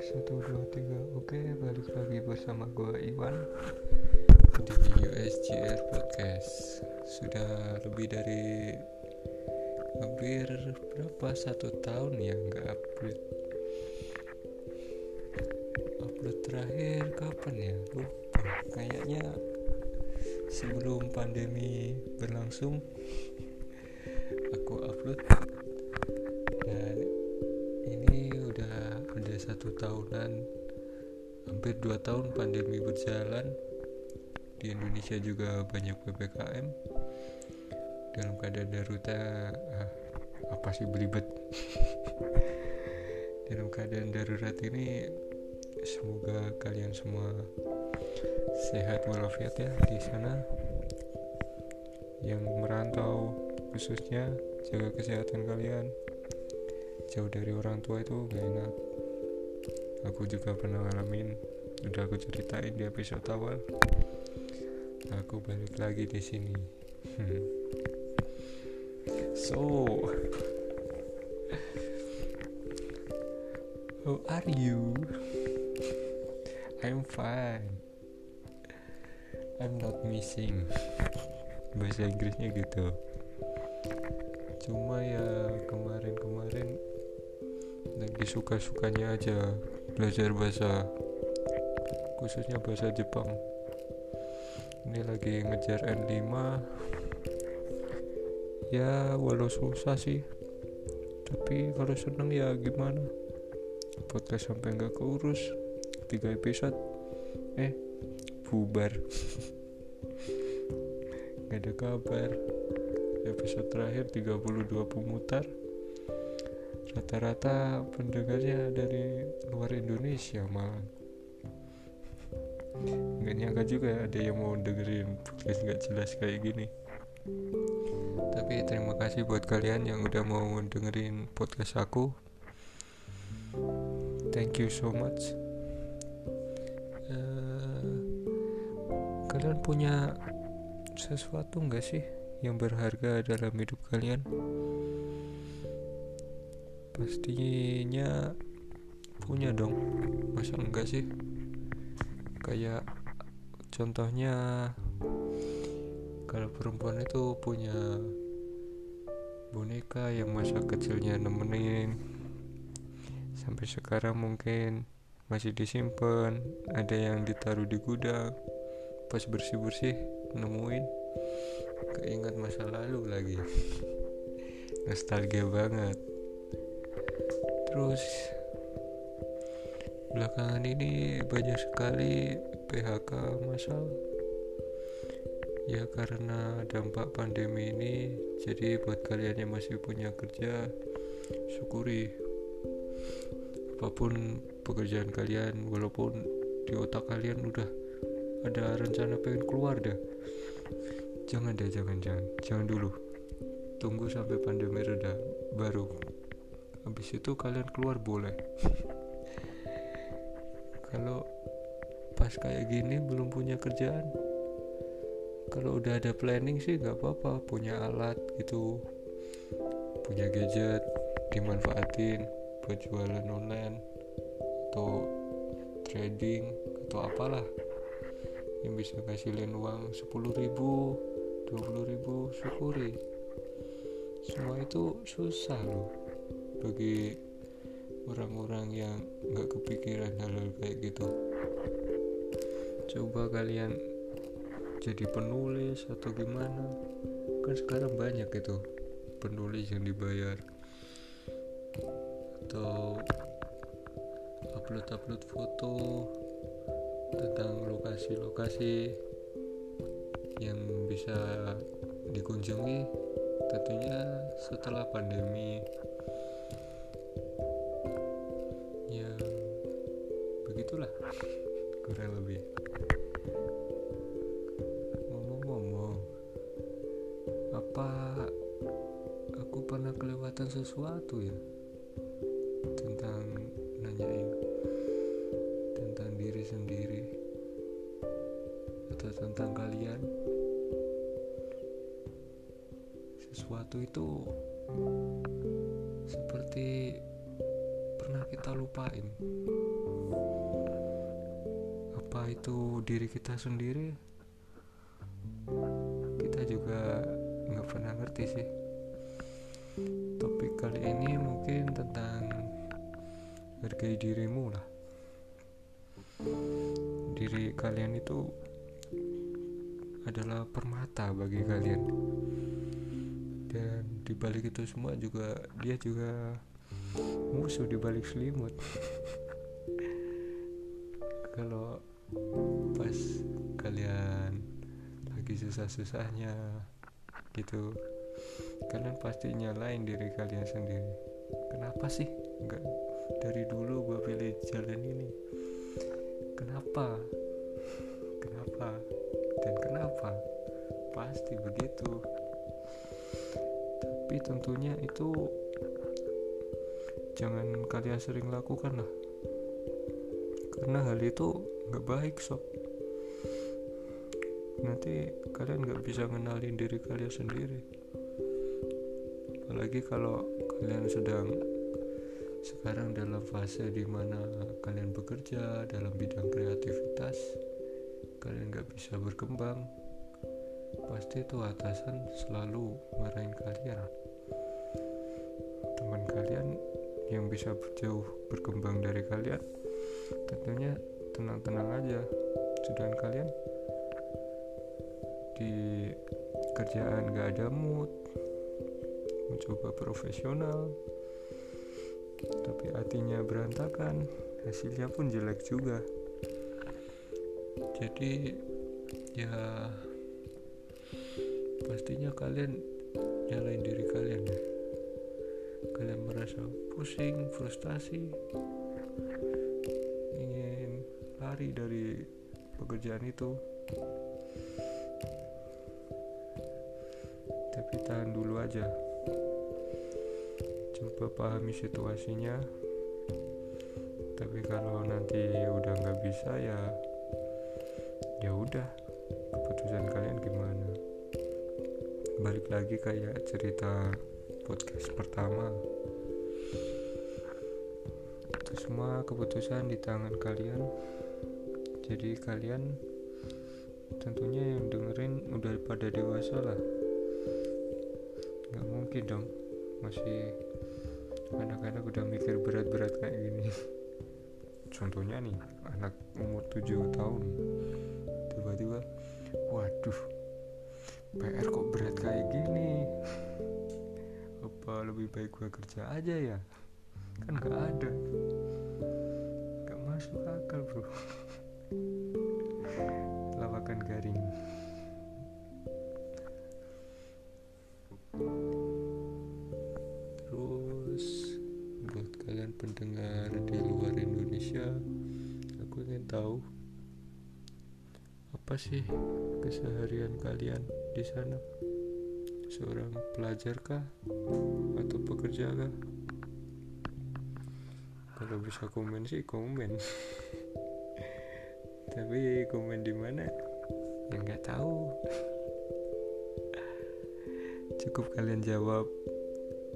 satu dua tiga. Oke balik lagi bersama gua Iwan. Di USGR podcast. Sudah lebih dari hampir berapa? Satu tahun ya nggak upload. Upload terakhir kapan ya? Lupa. Kayaknya sebelum pandemi berlangsung aku upload satu tahunan. Hampir dua tahun pandemi berjalan. Di Indonesia juga banyak ppkm dalam keadaan darurat ah, apa sih belibet dalam keadaan darurat ini semoga kalian semua sehat walafiat ya di sana. Yang merantau khususnya jaga kesehatan kalian. Jauh dari orang tua itu gak enak aku juga pernah ngalamin udah aku ceritain di episode awal. Aku balik lagi di sini. So how are you? I'm fine. I'm not missing. Bahasa Inggrisnya gitu. Cuma ya kemarin-kemarin lagi suka-sukanya aja belajar bahasa khususnya bahasa Jepang. Ini lagi ngejar N5 ya walau susah sih. Tapi kalau seneng ya gimana? Podcast sampai nggak keurus. Tiga episode. Eh bubar. Nggak ada kabar. Episode terakhir 32 pemutar rata-rata pendengarnya dari luar Indonesia malah. Nggak nyangka juga ya ada yang mau dengerin podcast nggak jelas kayak gini. Tapi terima kasih buat kalian yang udah mau dengerin podcast aku. Thank you so much. Uh, kalian punya sesuatu nggak sih yang berharga dalam hidup kalian pastinya punya dong. Masa enggak sih? Kayak contohnya kalau perempuan itu punya boneka yang masa kecilnya nemenin. Sampai sekarang mungkin masih disimpan ada yang ditaruh di gudang. Pas bersih-bersih nemuin. Keingat masa lalu lagi. Nostalgia banget terus belakangan ini banyak sekali PHK masal ya karena dampak pandemi ini jadi buat kalian yang masih punya kerja syukuri. Apa pun pekerjaan kalian walaupun di otak kalian udah ada rencana pengen keluar dah jangan deh jangan jangan jangan dulu. Tunggu sampai pandemi reda baru habis itu kalian keluar boleh. Kalau pas kayak gini belum punya kerjaan kalau udah ada planning sih nggak apa-apa punya alat gitu punya gadget dimanfaatin buat jualan online atau trading atau apalah. Yang bisa ngasilin uang 10 ribu 20 ribu syukuri. Semua itu susah loh bagi orang-orang yang nggak kepikiran hal-hal kayak gitu. Coba kalian jadi penulis atau gimana? Kan sekarang banyak itu penulis yang dibayar atau upload-upload foto tentang lokasi-lokasi yang bisa dikunjungi. Tentunya setelah pandemi kurang lebih. Ngomong-ngomong apa aku pernah kelewatan sesuatu ya? Tentang nanyain. Tentang diri sendiri. Atau tentang kalian. Sesuatu itu seperti pernah kita lupain apa itu diri kita sendiri? Kita juga nggak pernah ngerti sih. Topik kali ini mungkin tentang hargai dirimu lah. Diri kalian itu adalah permata bagi kalian. Dan dibalik itu semua juga dia juga musuh dibalik selimut susah-susahnya gitu. Kalian pasti nyalain diri kalian sendiri. Kenapa sih? Enggak. Dari dulu gue pilih jalan ini. Kenapa? Kenapa? Dan kenapa? Pasti begitu. Tapi tentunya itu jangan kalian sering lakukan lah. Karena hal itu nggak baik sob nanti kalian nggak bisa ngenalin diri kalian sendiri. Apalagi kalau kalian sedang sekarang dalam fase di mana kalian bekerja dalam bidang kreativitas kalian nggak bisa berkembang pasti itu atasan selalu marahin kalian. Teman kalian yang bisa jauh berkembang dari kalian tentunya tenang-tenang aja. Sedangkan kalian di kerjaan gak ada mood mencoba profesional tapi hatinya berantakan hasilnya pun jelek juga. Jadi ya pastinya kalian nyalain diri kalian ya. Kalian merasa pusing frustasi ingin lari dari pekerjaan itu tapi tahan dulu aja. Coba pahami situasinya. Tapi kalau nanti udah nggak bisa ya ya udah. Keputusan kalian gimana? Balik lagi kayak cerita podcast pertama. Itu semua keputusan di tangan kalian. Jadi kalian tentunya yang dengerin udah pada dewasa lah nggak mungkin dong. Masih anak-anak udah mikir berat-berat kayak gini. Contohnya nih anak umur 7 tahun. Tiba-tiba waduh PR kok berat kayak gini? Apa lebih baik gue kerja aja ya? Kan gak ada. Gak masuk akal bro. Lawakan garing pendengar di luar Indonesia aku ingin tahu apa sih keseharian kalian di sana? Seorang pelajar kah atau pekerja kah kalau bisa komen sih komen. Tapi komen di mana? Ya nggak tahu. Cukup kalian jawab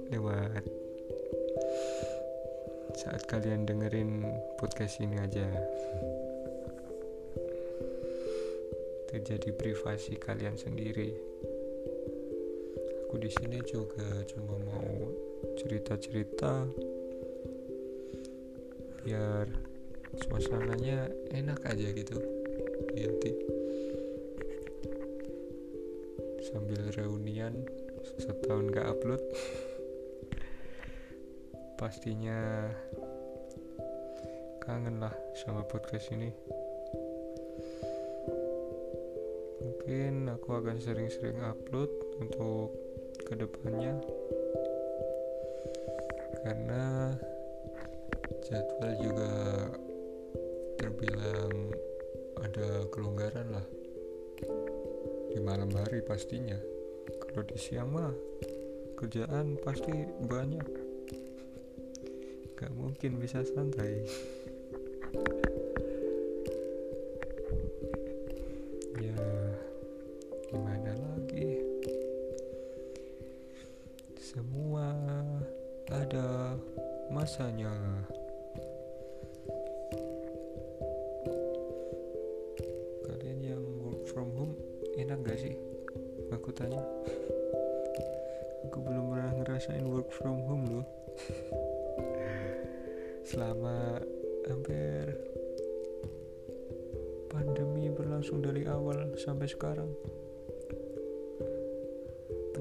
lewat saat kalian dengerin podcast ini aja. Terjadi privasi kalian sendiri. Aku di sini juga cuma mau cerita-cerita biar suasananya enak aja gitu di sambil reunian setahun gak upload pastinya. Kangen lah sama podcast ini. Mungkin aku akan sering-sering upload untuk ke depannya. Karena jadwal juga terbilang ada kelonggaran lah. Di malam hari pastinya. Kalau di siang mah kerjaan pasti banyak gak mungkin bisa santai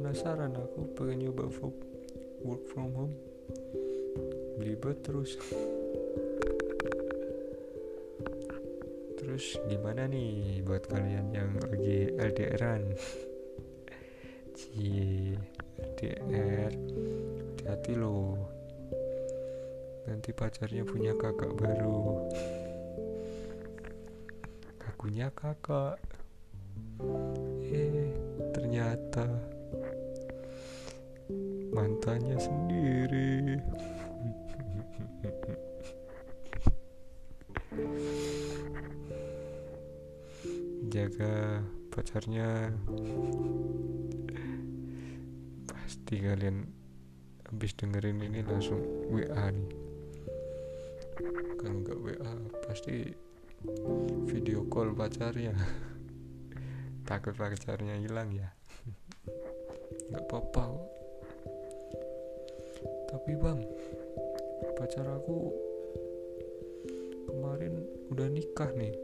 penasaran aku pengen nyoba work from home. Belibet terus. Terus gimana nih buat kalian yang lagi LDRan Cie LDR hati-hati loh. Nanti pacarnya punya kakak baru. Akunya kakak. Eh ternyata mantannya sendiri. Jaga pacarnya. Pasti kalian habis dengerin ini langsung WA nih. Kalau nggak WA pasti video call pacarnya. Takut pacarnya hilang ya. Nggak apa-apa tapi bang pacar aku kemarin udah nikah nih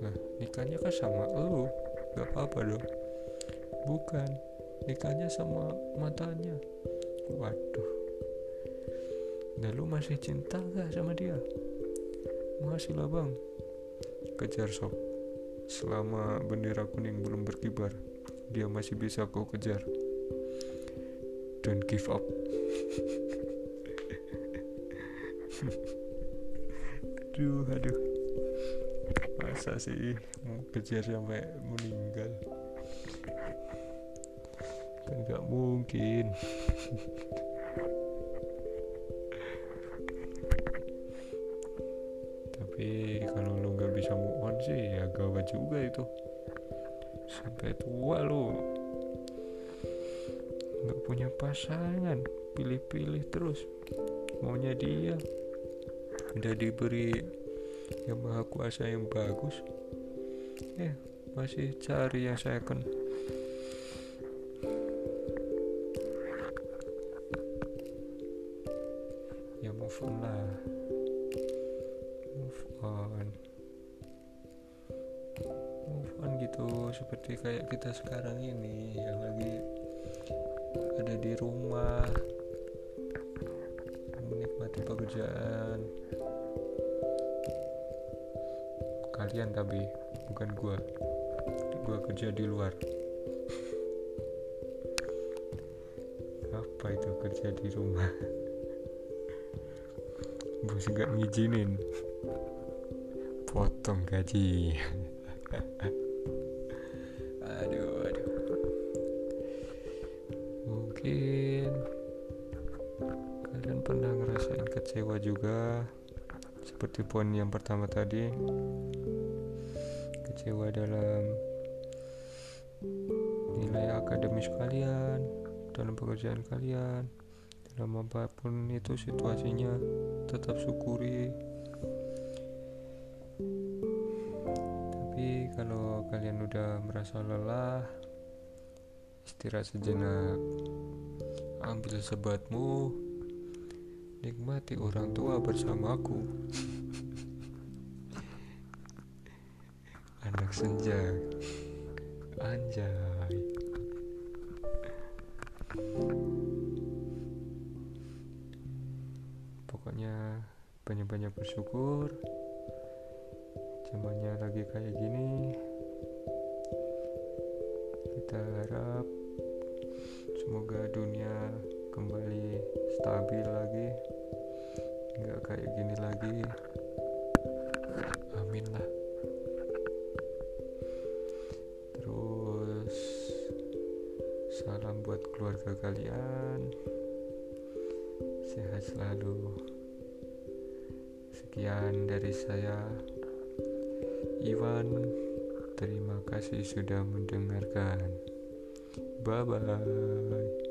Nah, nikahnya kan sama lu, gak apa-apa dong. Bukan, nikahnya sama matanya. Waduh. Dan lu masih cinta gak sama dia? Masih lah bang. Kejar sob. Selama bendera kuning belum berkibar, dia masih bisa kau kejar. Don't give up. Aduh, aduh. Masa sih? Mau kejar sampai meninggal. Kan nggak mungkin. Tapi kalau lo nggak bisa move on sih ya gawat juga itu. Sampai tua lo nggak punya pasangan pilih-pilih terus. Maunya dia. Udah diberi yang maha kuasa yang bagus. Ya masih cari yang saya kan ya move on lah. Move on. Move on gitu seperti kayak kita sekarang ini yang lagi ada di rumah pekerjaan kalian tapi bukan gua. Gua kerja di luar. Apa itu kerja di rumah? Bos nggak ngizinin. Potong gaji juga. Seperti poin yang pertama tadi. Kecewa dalam nilai akademis kalian dalam pekerjaan kalian dalam apa pun itu situasinya tetap syukuri. Tapi kalau kalian udah merasa lelah istirahat sejenak. Ambil sebatmu nikmati orang tua bersamaku. Anak senja. Anjay. Pokoknya banyak-banyak bersyukur. Zamannya lagi kayak gini. Kita harap semoga dunia kembali stabil lagi nggak kayak gini lagi amin lah Salam buat keluarga kalian. Sehat selalu. Sekian dari saya, Iwan. Terima kasih sudah mendengarkan. Bye bye.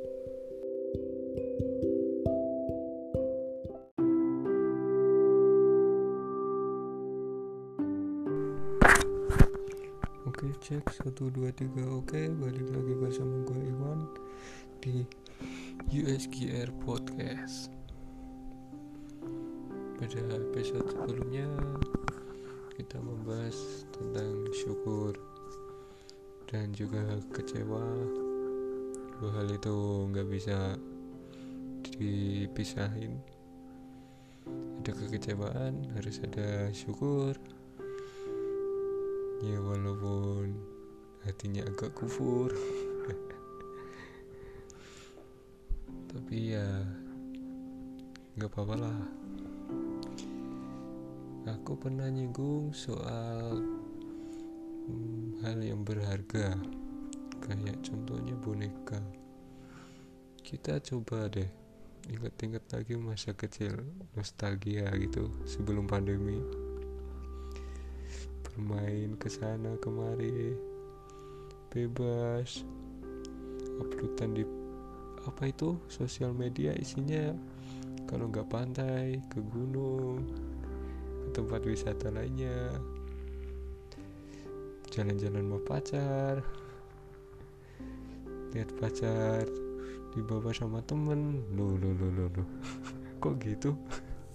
1 2 3 oke. Balik lagi bersama gue Iwan di USGR Podcast. Pada episode sebelumnya Kita membahas tentang syukur Dan juga kecewa. Dua hal itu nggak bisa dipisahin. Ada kekecewaan harus ada syukur. Ya walaupun hatinya agak kufur. Tapi ya nggak apa-apa lah. Aku pernah nyinggung soal hmm, hal yang berharga. Kayak contohnya boneka. Kita coba deh inget-inget lagi masa kecil nostalgia gitu sebelum pandemi. Bermain ke sana kemari bebas. Uploadan di apa itu sosial media isinya. Kalau nggak pantai ke gunung ke tempat wisata lainnya. Jalan-jalan sama pacar. Lihat pacar dibawa sama temen. Lo lo lo lo lo kok gitu?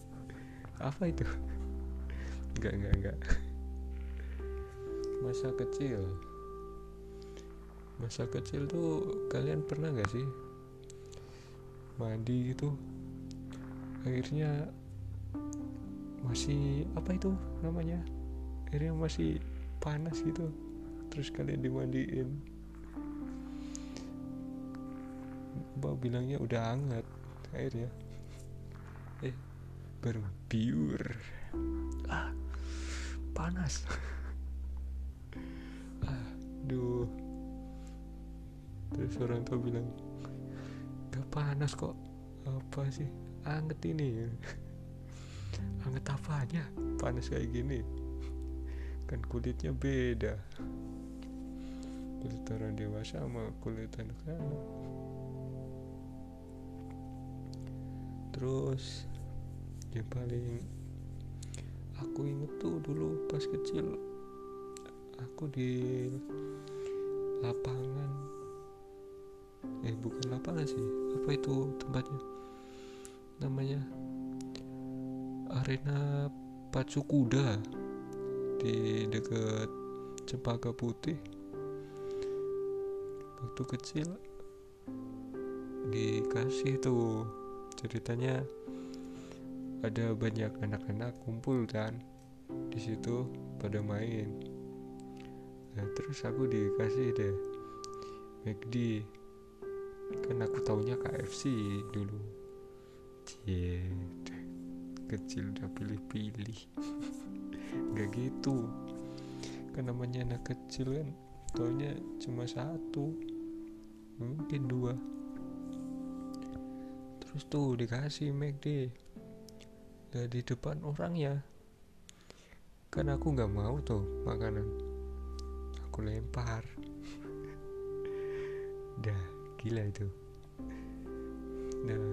Apa itu? Nggak nggak nggak. Masa kecil masa kecil tuh kalian pernah nggak sih mandi gitu? Akhirnya masih apa itu namanya? Airnya masih panas gitu. Terus kalian dimandiin. Mbak bilangnya udah hangat airnya eh berbiur. Ah panas. Aduh terus orang tua bilang gak panas kok. Apa sih? Anget ini. Anget apanya? Panas kayak gini. Kan kulitnya beda. Kulit orang dewasa sama kulit anak-anak terus yang paling aku inget tuh dulu pas kecil aku di lapangan eh bukan lapangan sih? Apa itu tempatnya? Namanya arena pacu kuda di dekat Cempaka Putih. Waktu kecil dikasih tuh. Ceritanya ada banyak anak-anak kumpul kan di situ pada main. Nah terus aku dikasih deh McD kan aku taunya KFC dulu. Cie kecil udah pilih-pilih. Nggak gitu. Kan namanya anak kecil kan taunya cuma satu. Mungkin dua. Terus tuh dikasih McD dari depan orang ya kan aku nggak mau tuh makanan. Aku lempar gila itu. Nah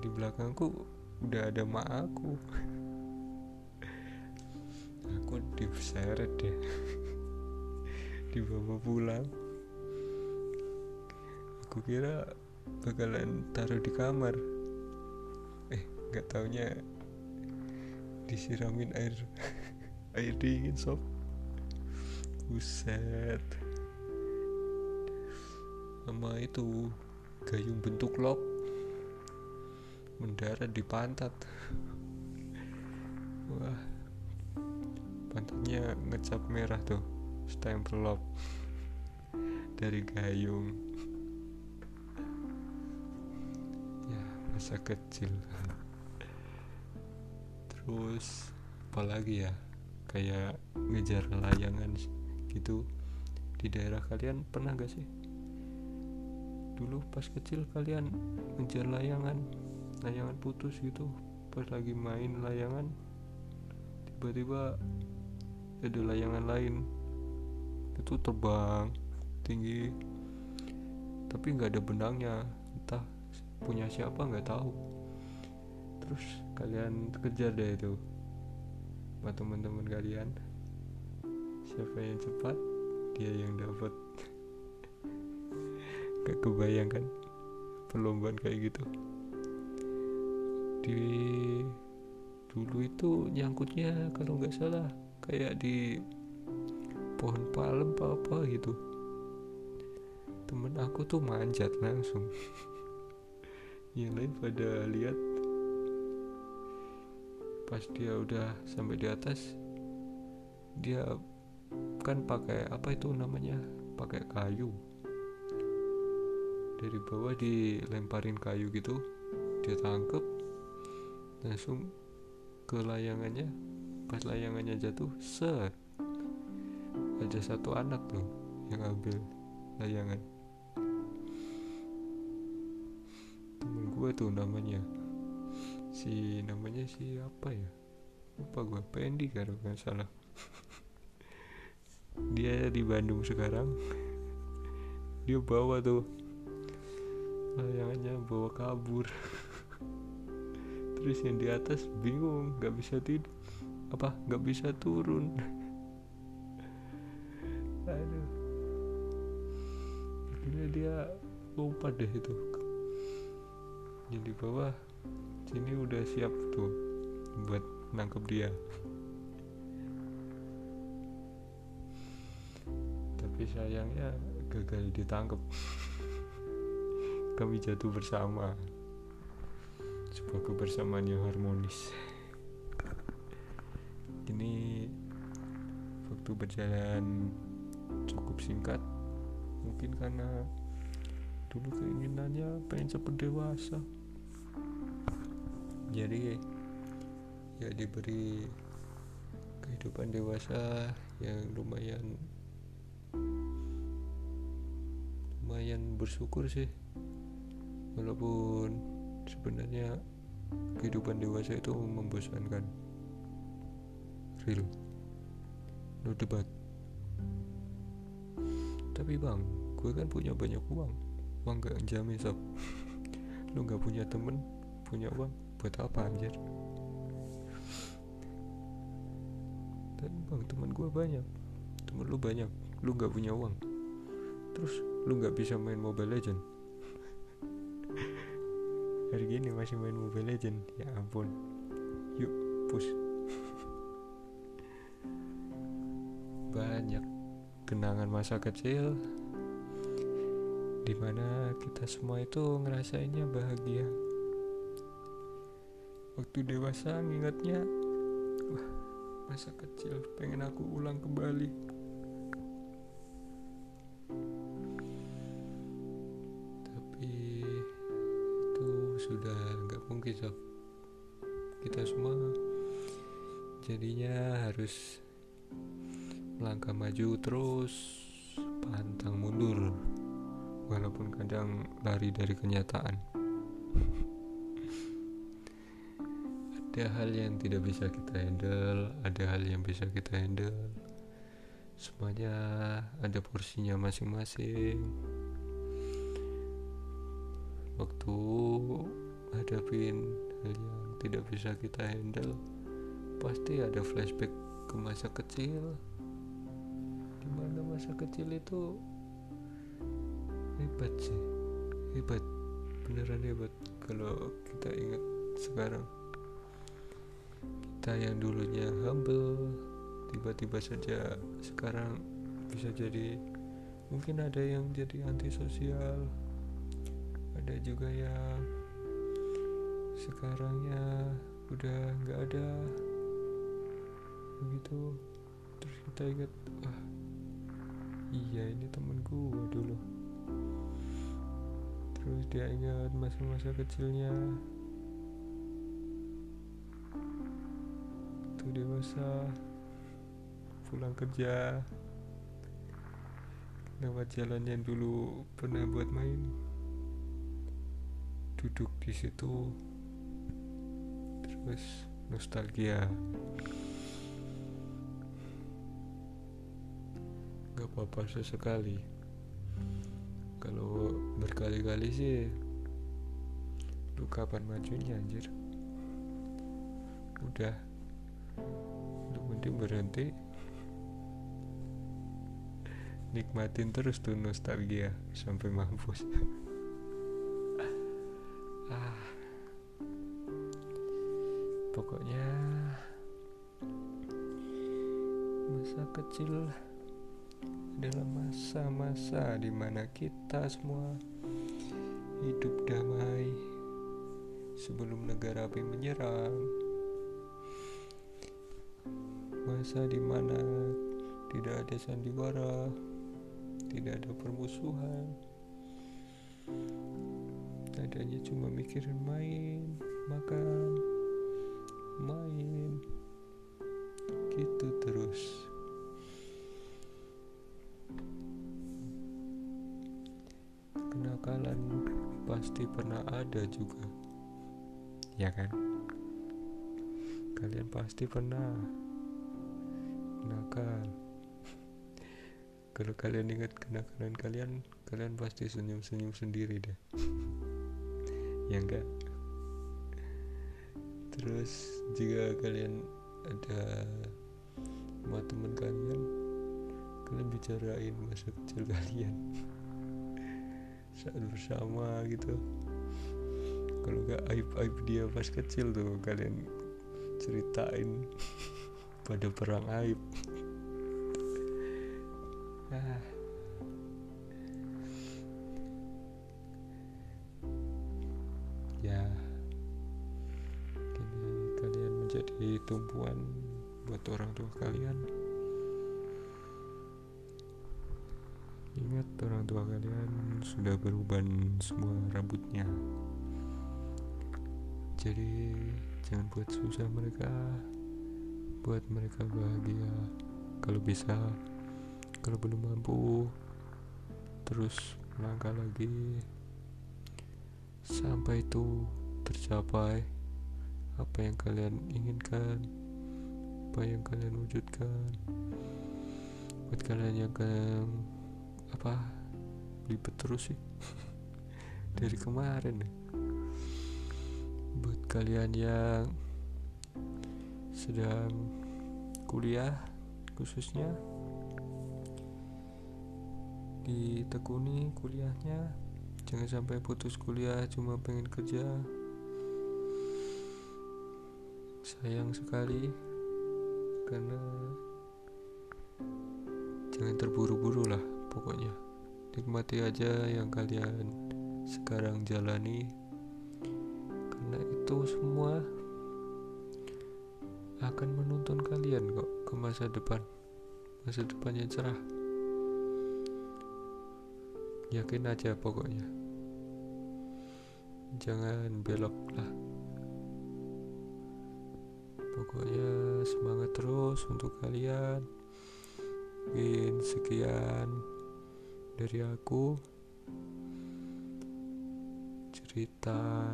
di belakangku udah ada mak aku. Aku diseret deh. Dibawa pulang. Aku kira bakalan taruh di kamar. Eh nggak taunya disiramin air air dingin sob. Buset sama itu gayung bentuk lop mendarat di pantat. Wah pantatnya ngecap merah tuh stempel lop dari gayung. Ya masa kecil. Terus apalagi ya kayak ngejar layangan gitu. Di daerah kalian pernah gak sih dulu pas kecil kalian ngejar layangan layangan putus gitu. Pas lagi main layangan tiba-tiba ada layangan lain. Itu terbang tinggi tapi nggak ada benangnya. Entah punya siapa nggak tahu. Terus kalian kejar deh itu sama teman-teman kalian. Siapa yang cepat dia yang dapat gak kebayang kan perlombaan kayak gitu. Di dulu itu nyangkutnya kalau nggak salah kayak di pohon palem apa apa gitu. Temen aku tuh manjat langsung. Yang lain pada lihat. Pas dia udah sampai di atas dia kan pakai apa itu namanya? Pakai kayu dari bawah dilemparin kayu gitu dia tangkep langsung ke layangannya. Pas layangannya jatuh set aja satu anak tuh yang ambil layangan. Temen gue tuh namanya si namanya si apa ya? Lupa gue Pendi kalau nggak salah. Dia di Bandung sekarang. Dia bawa tuh layangannya bawa kabur. Terus yang di atas bingung nggak bisa tidur. Apa nggak bisa turun? Aduh. Akhirnya dia lupa deh itu. Yang di bawah sini udah siap tuh buat nangkep dia. Tapi sayangnya gagal ditangkap kami jatuh bersama. Sebuah kebersamaan yang harmonis. Ini waktu berjalan cukup singkat. Mungkin karena dulu keinginannya pengen cepet dewasa. Jadi ya diberi kehidupan dewasa yang lumayan lumayan bersyukur sih walaupun sebenarnya kehidupan dewasa itu membosankan. Real. No debat. Tapi bang gue kan punya banyak uang. Uang gak jamin sob. Lu gak punya temen punya uang buat apa anjir? Dan bang teman gue banyak. Temen lu banyak. Lu gak punya uang. Terus lu gak bisa main mobile legend hari gini masih main mobile legend ya ampun. Yuk push. Banyak kenangan masa kecil di mana kita semua itu ngerasainnya bahagia. Waktu dewasa ngingetnya masa kecil pengen aku ulang kembali harus melangkah maju terus pantang mundur walaupun kadang lari dari kenyataan. Ada hal yang tidak bisa kita handle ada hal yang bisa kita handle. Semuanya ada porsinya masing-masing. Waktu hadapin hal yang tidak bisa kita handle pasti ada flashback ke masa kecil. Di mana masa kecil itu hebat sih. Hebat. Beneran hebat. Kalau kita ingat sekarang. Kita yang dulunya humble tiba-tiba saja sekarang bisa jadi mungkin ada yang jadi antisosial. Ada juga yang sekarangnya udah nggak ada begitu. Terus kita ingat wah iya ini temen gua dulu. Terus dia ingat masa-masa kecilnya. Tuh dewasa pulang kerja lewat jalan yang dulu pernah buat main. Duduk di situ. Terus nostalgia gak apa-apa sesekali. Kalau berkali-kali sih lu kapan majunya anjir? Udah. Lu penting berhenti. Nikmatin terus tuh nostalgia sampai mampus. Ah. Pokoknya masa kecil adalah masa-masa di mana kita semua hidup damai sebelum negara api menyerang. Masa di mana tidak ada sandiwara tidak ada permusuhan adanya cuma mikirin main makan main. Gitu terus kenakalan pasti pernah ada juga. Ya kan? Kalian pasti pernah. Nakal kalau kalian ingat kenakalan kalian kalian pasti senyum-senyum sendiri deh. Ya enggak? Terus jika kalian ada sama teman kalian kalian bicarain masa kecil kalian saat bersama gitu. Kalau gak aib aib dia pas kecil tuh kalian ceritain pada perang aib. Ah. ya. Kini kalian menjadi tumpuan buat orang tua kalian Ingat orang tua kalian sudah beruban semua rambutnya. Jadi jangan buat susah mereka. Buat mereka bahagia. Kalau bisa Kalau belum mampu Terus melangkah lagi. Sampai itu tercapai Apa yang kalian inginkan Apa yang kalian wujudkan. Buat kalian yang apa? Libet terus sih. Dari kemarin buat kalian yang sedang kuliah khususnya ditekuni kuliahnya. Jangan sampai putus kuliah cuma pengen kerja. Sayang sekali karena jangan terburu-buru lah pokoknya. Nikmati aja yang kalian sekarang jalani. Karena itu semua akan menuntun kalian kok ke masa depan. Masa depannya cerah. Yakin aja pokoknya. Jangan belok lah. Pokoknya semangat terus untuk kalian. Mungkin sekian dari aku. Cerita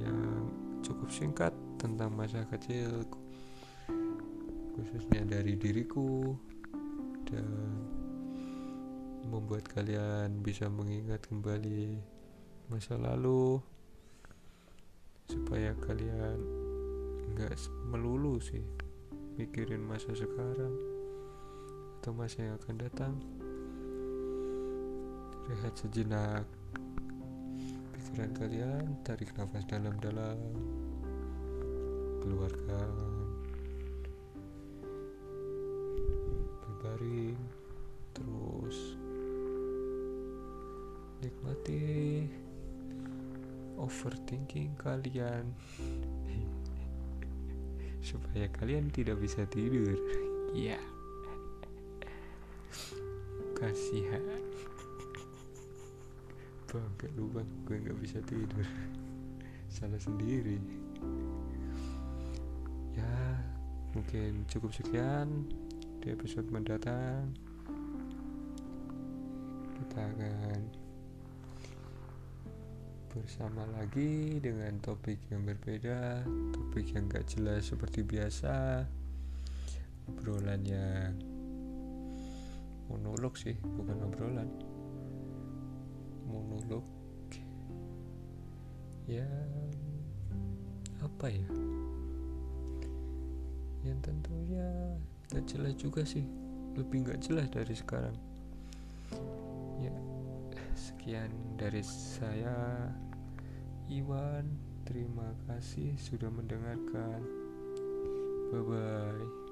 yang cukup singkat tentang masa kecil khususnya dari diriku dan membuat kalian bisa mengingat kembali masa lalu supaya kalian nggak melulu sih mikirin masa sekarang atau masa yang akan datang Rehat sejenak. Pikiran kalian Tarik nafas dalam-dalam. Keluarkan. Berbaring. Terus. Nikmati Overthinking kalian. Supaya kalian tidak bisa tidur. Ya yeah. Kasihan bangke lu bang gue nggak bisa tidur. Salah sendiri. Ya mungkin cukup sekian di episode mendatang. Kita akan bersama lagi dengan topik yang berbeda topik yang gak jelas seperti biasa. Obrolan yang monolog sih bukan obrolan monolog. Ya apa ya? Yang tentunya gak jelas juga sih. Lebih gak jelas dari sekarang. Ya sekian dari saya Iwan. Terima kasih sudah mendengarkan. Bye bye